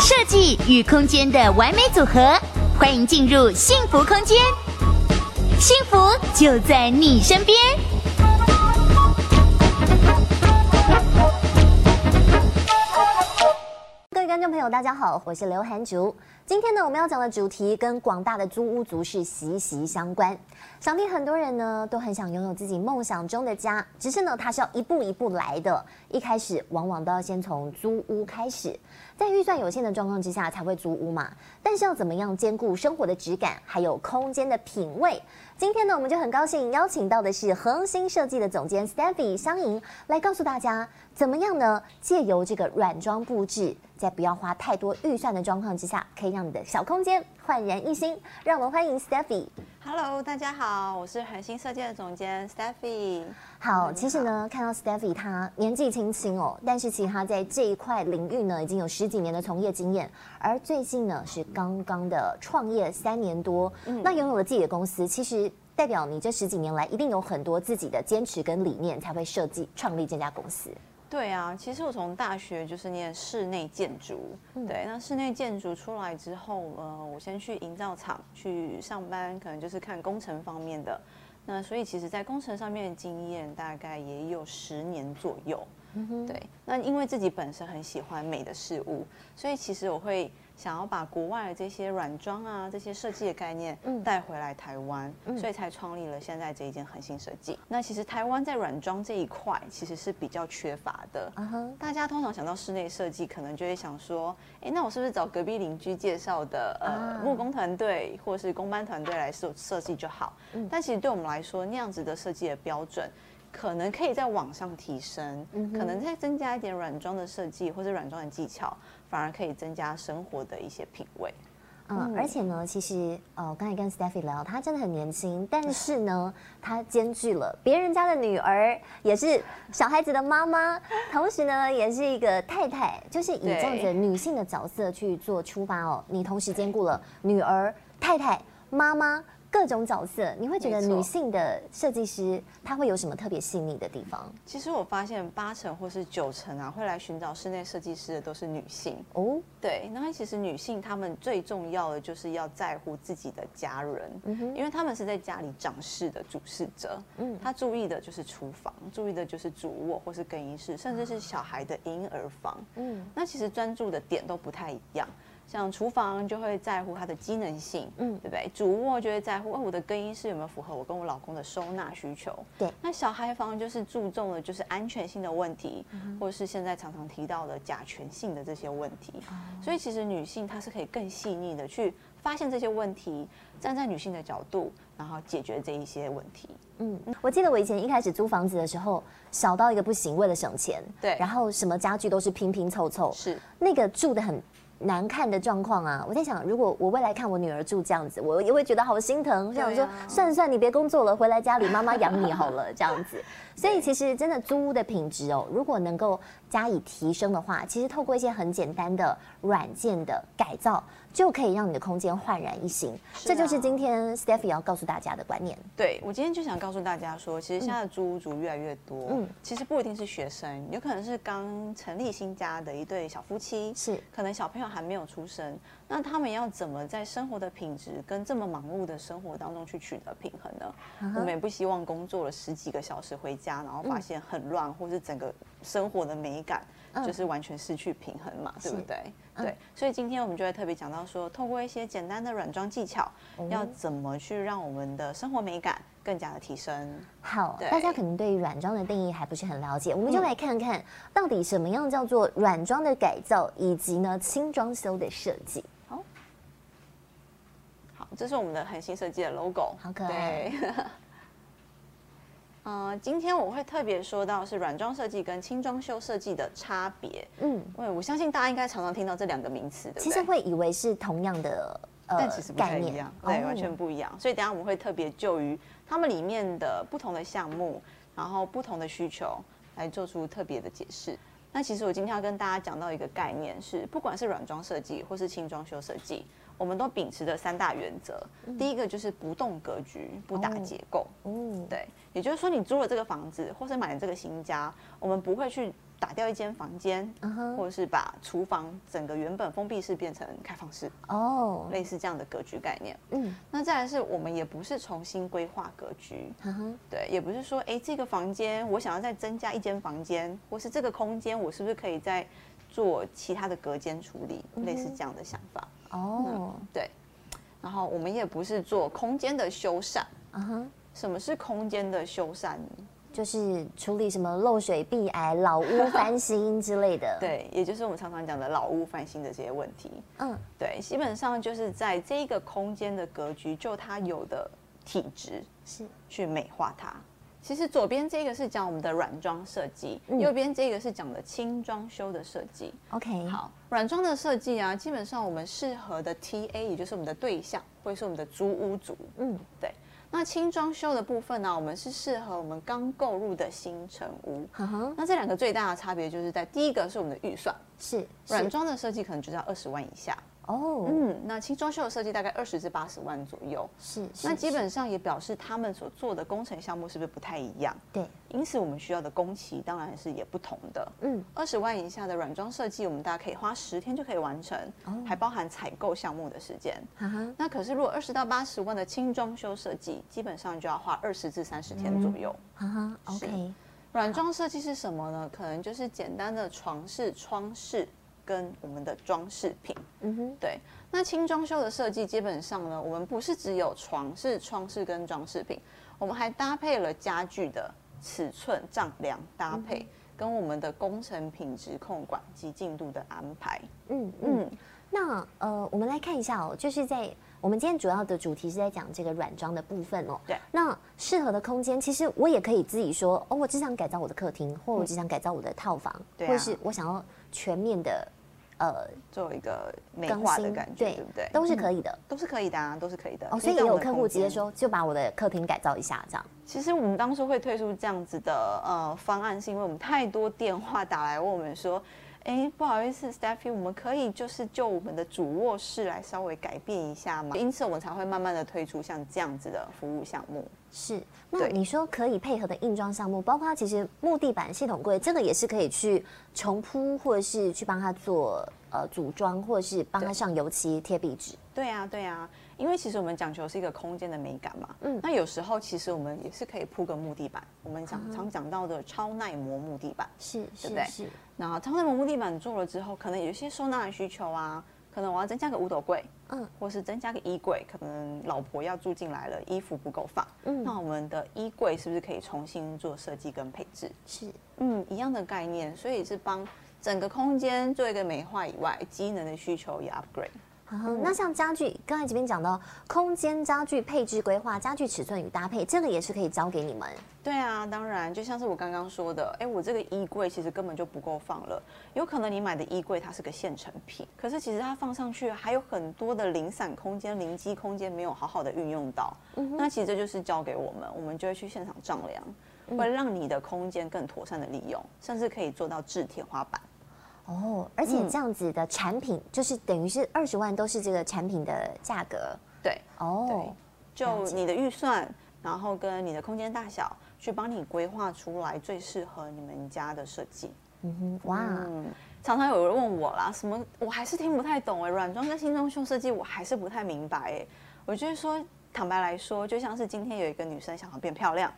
设计与空间的完美组合，欢迎进入幸福空间，幸福就在你身边。众朋友，大家好，我是刘涵竹。今天呢，我们要讲的主题跟广大的租屋族是息息相关。想必很多人呢都很想拥有自己梦想中的家，只是呢，它是要一步一步来的。一开始往往都要先从租屋开始，在预算有限的状况之下才会租屋嘛。但是要怎么样兼顾生活的质感，还有空间的品味？今天呢，我们就很高兴邀请到的是恒星设计的总监 Stephy 香莹来告诉大家，怎么样呢？借由这个软装布置，在不要花太多预算的状况之下，可以让你的小空间焕然一新。让我们欢迎 Stephy。Hello，大家好，我是恒星设计的总监 Stephy。好，其实呢，看到 Stephy 她年纪轻轻哦，但是其实她在这一块领域呢，已经有十几年的从业经验，而最近呢是刚刚的创业三年多。嗯，那拥有了自己的公司，其实代表你这十几年来一定有很多自己的坚持跟理念，才会设计创立这家公司。对啊，其实我从大学就是念室内建筑，嗯、对，那室内建筑出来之后，呃，我先去营造厂去上班，可能就是看工程方面的，那所以其实，在工程上面的经验大概也有十年左右，嗯，对，那因为自己本身很喜欢美的事物，所以其实我会。想要把国外的这些软装啊，这些设计的概念带回来台湾，嗯、所以才创立了现在这一间恒星设计。那其实台湾在软装这一块其实是比较缺乏的。Uh huh. 大家通常想到室内设计，可能就会想说，哎，那我是不是找隔壁邻居介绍的呃木工团队或是工班团队来设设计就好？嗯、但其实对我们来说，那样子的设计的标准，可能可以在往上提升，嗯、可能再增加一点软装的设计或者软装的技巧。反而可以增加生活的一些品味，嗯，嗯，而且呢，其实呃，刚才跟 Stephy 聊，她真的很年轻，但是呢，她兼具了别人家的女儿，也是小孩子的妈妈，同时呢，也是一个太太，就是以这样子女性的角色去做出发哦。你同时兼顾了女儿、太太、妈妈。各种角色，你会觉得女性的设计师她会有什么特别细腻的地方？其实我发现八成或是九成啊，会来寻找室内设计师的都是女性哦。对，那其实女性她们最重要的就是要在乎自己的家人，嗯，因为她们是在家里掌事的主事者，嗯，她注意的就是厨房，注意的就是主卧或是更衣室，甚至是小孩的婴儿房，嗯，那其实专注的点都不太一样。像厨房就会在乎它的机能性，嗯，对不对？主卧就会在乎，哦，我的更衣室有没有符合我跟我老公的收纳需求？对。那小孩房就是注重的就是安全性的问题，嗯、或者是现在常常提到的甲醛性的这些问题。嗯、所以其实女性她是可以更细腻的去发现这些问题，站在女性的角度，然后解决这一些问题。嗯，我记得我以前一开始租房子的时候，小到一个不行，为了省钱，对，然后什么家具都是拼拼凑凑，是那个住的很。难看的状况啊！我在想，如果我未来看我女儿住这样子，我也会觉得好心疼。我想说，算了算了，你别工作了，回来家里妈妈养你好了，这样子。所以其实真的租屋的品质哦，如果能够加以提升的话，其实透过一些很简单的软件的改造，就可以让你的空间焕然一新。这就是今天 Stephy 要告诉大家的观念。对，我今天就想告诉大家说，其实现在的租屋族越来越多，嗯，其实不一定是学生，有可能是刚成立新家的一对小夫妻，是可能小朋友还没有出生，那他们要怎么在生活的品质跟这么忙碌的生活当中去取得平衡呢？我们也不希望工作了十几个小时回家。家，然后发现很乱，或是整个生活的美感就是完全失去平衡嘛，对不对？对，所以今天我们就会特别讲到说，透过一些简单的软装技巧，要怎么去让我们的生活美感更加的提升。好，大家可能对软装的定义还不是很了解，我们就来看看到底什么样叫做软装的改造，以及呢轻装修的设计。好，好，这是我们的恒星设计的 logo，好可爱。呃，今天我会特别说到是软装设计跟轻装修设计的差别。嗯，因为我相信大家应该常常听到这两个名词，对不对？其实会以为是同样的，呃，但其实不太一样，对，完全不一样。所以等下我们会特别就于他们里面的不同的项目，然后不同的需求来做出特别的解释。那其实我今天要跟大家讲到一个概念是，不管是软装设计或是轻装修设计。我们都秉持着三大原则。嗯、第一个就是不动格局，不打结构。哦，对，也就是说，你租了这个房子，或是买了这个新家，我们不会去打掉一间房间，嗯、或者是把厨房整个原本封闭式变成开放式。哦，类似这样的格局概念。嗯，那再来是我们也不是重新规划格局。对，也不是说，哎，这个房间我想要再增加一间房间，或是这个空间我是不是可以再做其他的隔间处理，嗯、类似这样的想法。哦、嗯，对，然后我们也不是做空间的修缮，嗯哼，什么是空间的修缮？就是处理什么漏水、壁癌、老屋 翻新之类的。对，也就是我们常常讲的老屋翻新的这些问题。嗯，对，基本上就是在这一个空间的格局，就它有的体质是去美化它。其实左边这个是讲我们的软装设计，嗯、右边这个是讲的轻装修的设计。OK，好，软装的设计啊，基本上我们适合的 TA 也就是我们的对象，或是我们的租屋族。嗯，对。那轻装修的部分呢、啊，我们是适合我们刚购入的新成屋。那这两个最大的差别就是在第一个是我们的预算，是软装的设计可能就是要二十万以下。哦，oh, 嗯，那轻装修的设计大概二十至八十万左右，是，是，那基本上也表示他们所做的工程项目是不是不太一样？对，因此我们需要的工期当然是也不同的。嗯，二十万以下的软装设计，我们大家可以花十天就可以完成，oh. 还包含采购项目的时间。Uh. 那可是如果二十到八十万的轻装修设计，基本上就要花二十至三十天左右。哈哈、uh huh.，OK，软装设计是什么呢？可能就是简单的床式、窗饰。跟我们的装饰品，嗯哼，对。那轻装修的设计基本上呢，我们不是只有床是、窗饰跟装饰品，我们还搭配了家具的尺寸丈量搭配，嗯、跟我们的工程品质控管及进度的安排。嗯嗯。嗯那呃，我们来看一下哦，就是在我们今天主要的主题是在讲这个软装的部分哦。对。那适合的空间，其实我也可以自己说，哦，我只想改造我的客厅，或我只想改造我的套房，嗯、或者是我想要全面的。呃，做一个美化的感觉，对，对不对？都是可以的，都是可以的啊，都是可以的。哦，所以也有客户直接说，就把我的客厅改造一下，这样。其实我们当初会推出这样子的呃方案，是因为我们太多电话打来问我们说。哎，不好意思，Stephy，我们可以就是就我们的主卧室来稍微改变一下吗？因此，我们才会慢慢的推出像这样子的服务项目。是，那你说可以配合的硬装项目，包括其实木地板、系统柜，这个也是可以去重铺，或者是去帮他做呃组装，或者是帮他上油漆、贴壁纸。对啊，对啊。因为其实我们讲求是一个空间的美感嘛，嗯，那有时候其实我们也是可以铺个木地板，我们讲常讲到的超耐磨木地板，是，对不对？是。然后超耐磨木地板做了之后，可能有一些收纳的需求啊，可能我要增加个五斗柜，嗯，或是增加个衣柜，可能老婆要住进来了，衣服不够放，嗯，那我们的衣柜是不是可以重新做设计跟配置？是，嗯，一样的概念，所以是帮整个空间做一个美化以外，机能的需求也 upgrade。嗯、那像家具，刚才这边讲到空间家具配置规划、家具尺寸与搭配，这个也是可以交给你们。对啊，当然，就像是我刚刚说的，哎，我这个衣柜其实根本就不够放了。有可能你买的衣柜它是个现成品，可是其实它放上去还有很多的零散空间、零机空间没有好好的运用到。嗯、那其实这就是交给我们，我们就会去现场丈量，会让你的空间更妥善的利用，甚至可以做到制天花板。哦，而且这样子的产品，就是等于是二十万都是这个产品的价格，对，哦，对，就你的预算，然后跟你的空间大小，去帮你规划出来最适合你们家的设计。嗯哼，哇，嗯，常常有人问我啦，什么，我还是听不太懂哎，软装跟新装修设计，我还是不太明白哎。我就是说，坦白来说，就像是今天有一个女生想要变漂亮。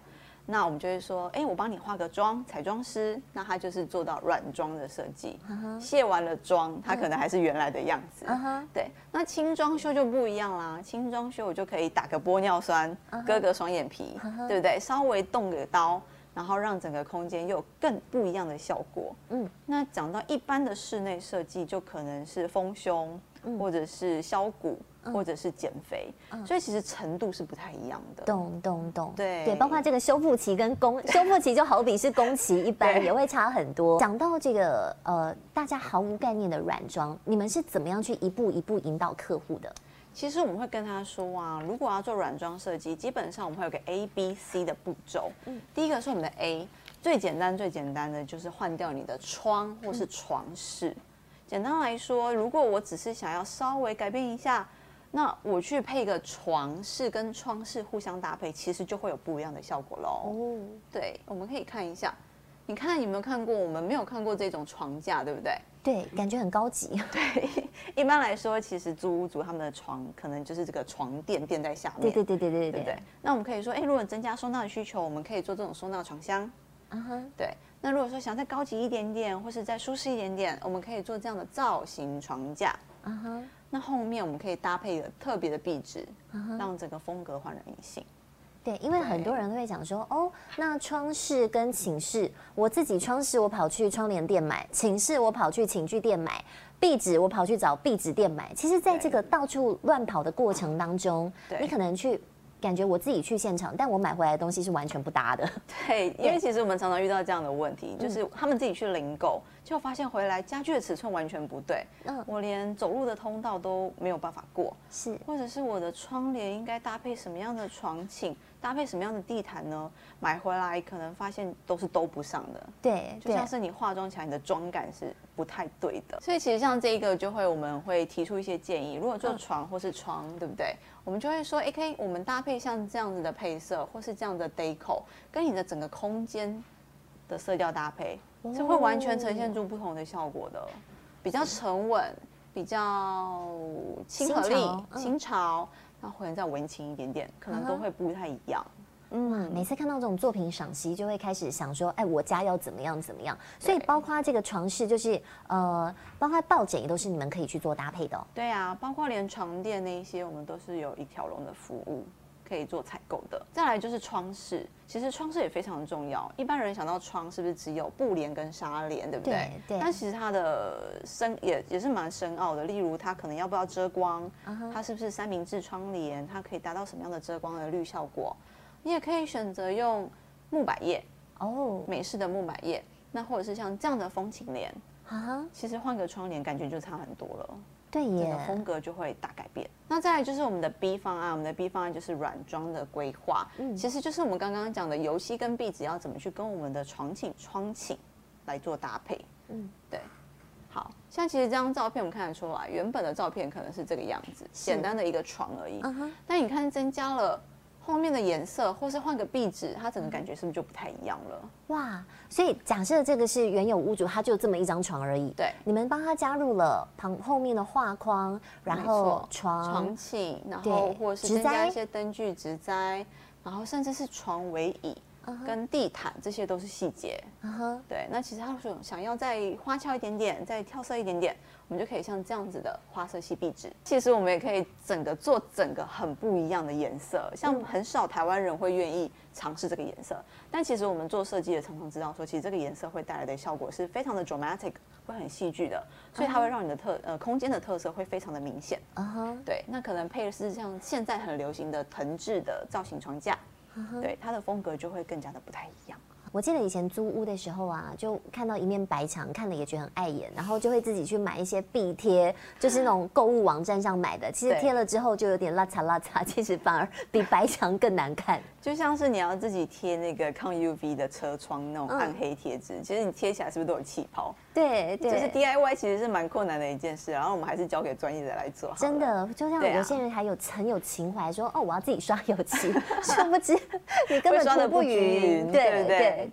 那我们就会说，哎、欸，我帮你化个妆，彩妆师，那他就是做到软装的设计。Uh huh. 卸完了妆，他可能还是原来的样子。Uh huh. 对，那轻装修就不一样啦。轻装修我就可以打个玻尿酸，uh huh. 割个双眼皮，uh. 对不对？稍微动个刀，然后让整个空间又有更不一样的效果。嗯，那讲到一般的室内设计，就可能是丰胸，嗯、或者是削骨。或者是减肥，嗯、所以其实程度是不太一样的。懂懂懂，对对，包括这个修复期跟工 修复期，就好比是工期一般，也会差很多。讲到这个呃，大家毫无概念的软装，你们是怎么样去一步一步引导客户的？其实我们会跟他说啊，如果要做软装设计，基本上我们会有个 A、B、C 的步骤。嗯，第一个是我们的 A，最简单最简单的就是换掉你的窗或是床饰。嗯、简单来说，如果我只是想要稍微改变一下。那我去配个床饰跟窗饰互相搭配，其实就会有不一样的效果喽。哦，对，我们可以看一下，你看有没有看过？我们没有看过这种床架，对不对？对，感觉很高级。对，一般来说，其实租屋族他们的床可能就是这个床垫垫在下面。对对对对对对，对，对，对。那我们可以说，哎，如果增加收纳的需求，我们可以做这种收纳床箱。嗯哼，对。那如果说想再高级一点点，或是再舒适一点点，我们可以做这样的造型床架。嗯哼。那后面我们可以搭配个特别的壁纸，让整个风格焕然一新。对，因为很多人都会讲说，哦，那窗饰跟寝室，我自己窗饰我跑去窗帘店买，寝室我跑去寝具店买，壁纸我跑去找壁纸店买。其实，在这个到处乱跑的过程当中，你可能去。感觉我自己去现场，但我买回来的东西是完全不搭的。对，因为其实我们常常遇到这样的问题，就是他们自己去零购，就发现回来家具的尺寸完全不对。嗯，我连走路的通道都没有办法过。是，或者是我的窗帘应该搭配什么样的床寝，搭配什么样的地毯呢？买回来可能发现都是兜不上的。对，就像是你化妆起来，你的妆感是不太对的。所以其实像这一个，就会我们会提出一些建议。如果做床或是窗，对不对？我们就会说，哎，可以，我们搭配像这样子的配色，或是这样的 deco，跟你的整个空间的色调搭配，是会完全呈现出不同的效果的。比较沉稳，比较亲和力，新潮，那或者再文青一点点，可能都会不太一样。嗯，每次看到这种作品赏析，就会开始想说，哎，我家要怎么样怎么样。所以包括这个床饰，就是呃，包括抱枕也都是你们可以去做搭配的哦。对啊，包括连床垫那一些，我们都是有一条龙的服务可以做采购的。再来就是窗饰，其实窗饰也非常重要。一般人想到窗是不是只有布帘跟纱帘，对不对？对。对，但其实它的深也也是蛮深奥的。例如，它可能要不要遮光？Uh huh. 它是不是三明治窗帘？它可以达到什么样的遮光的滤效果？你也可以选择用木百叶哦，美式的木百叶，那或者是像这样的风情帘啊，其实换个窗帘感觉就差很多了，对耶，整个风格就会大改变。那再来就是我们的 B 方案，我们的 B 方案就是软装的规划，嗯，其实就是我们刚刚讲的油漆跟壁纸要怎么去跟我们的床寝、窗寝来做搭配，嗯，对，好像其实这张照片我们看得出来，原本的照片可能是这个样子，简单的一个床而已，嗯哼，但你看增加了。后面的颜色，或是换个壁纸，它整个感觉是不是就不太一样了？哇！所以假设这个是原有屋主，他就这么一张床而已。对，你们帮他加入了旁后面的画框，然后床床寝，然后或是增加一些灯具、植栽，然后甚至是床围椅。跟地毯，这些都是细节。嗯哼，对。那其实他说想要再花俏一点点，再跳色一点点，我们就可以像这样子的花色系壁纸。其实我们也可以整个做整个很不一样的颜色，像很少台湾人会愿意尝试这个颜色。但其实我们做设计的常常知道说，其实这个颜色会带来的效果是非常的 dramatic，会很戏剧的，所以它会让你的特呃空间的特色会非常的明显。嗯哼，对。那可能配的是像现在很流行的藤制的造型床架。对，它的风格就会更加的不太一样。我记得以前租屋的时候啊，就看到一面白墙，看了也觉得很碍眼，然后就会自己去买一些壁贴，就是那种购物网站上买的。其实贴了之后就有点邋遢邋遢，其实反而比白墙更难看。就像是你要自己贴那个抗 UV 的车窗那种暗黑贴纸，嗯、其实你贴起来是不是都有气泡？对，对，就是 DIY 其实是蛮困难的一件事，然后我们还是交给专业的来做。真的，就像有些人还有很有情怀，说哦，我要自己刷油漆，殊不知 你根本涂不匀。对对对。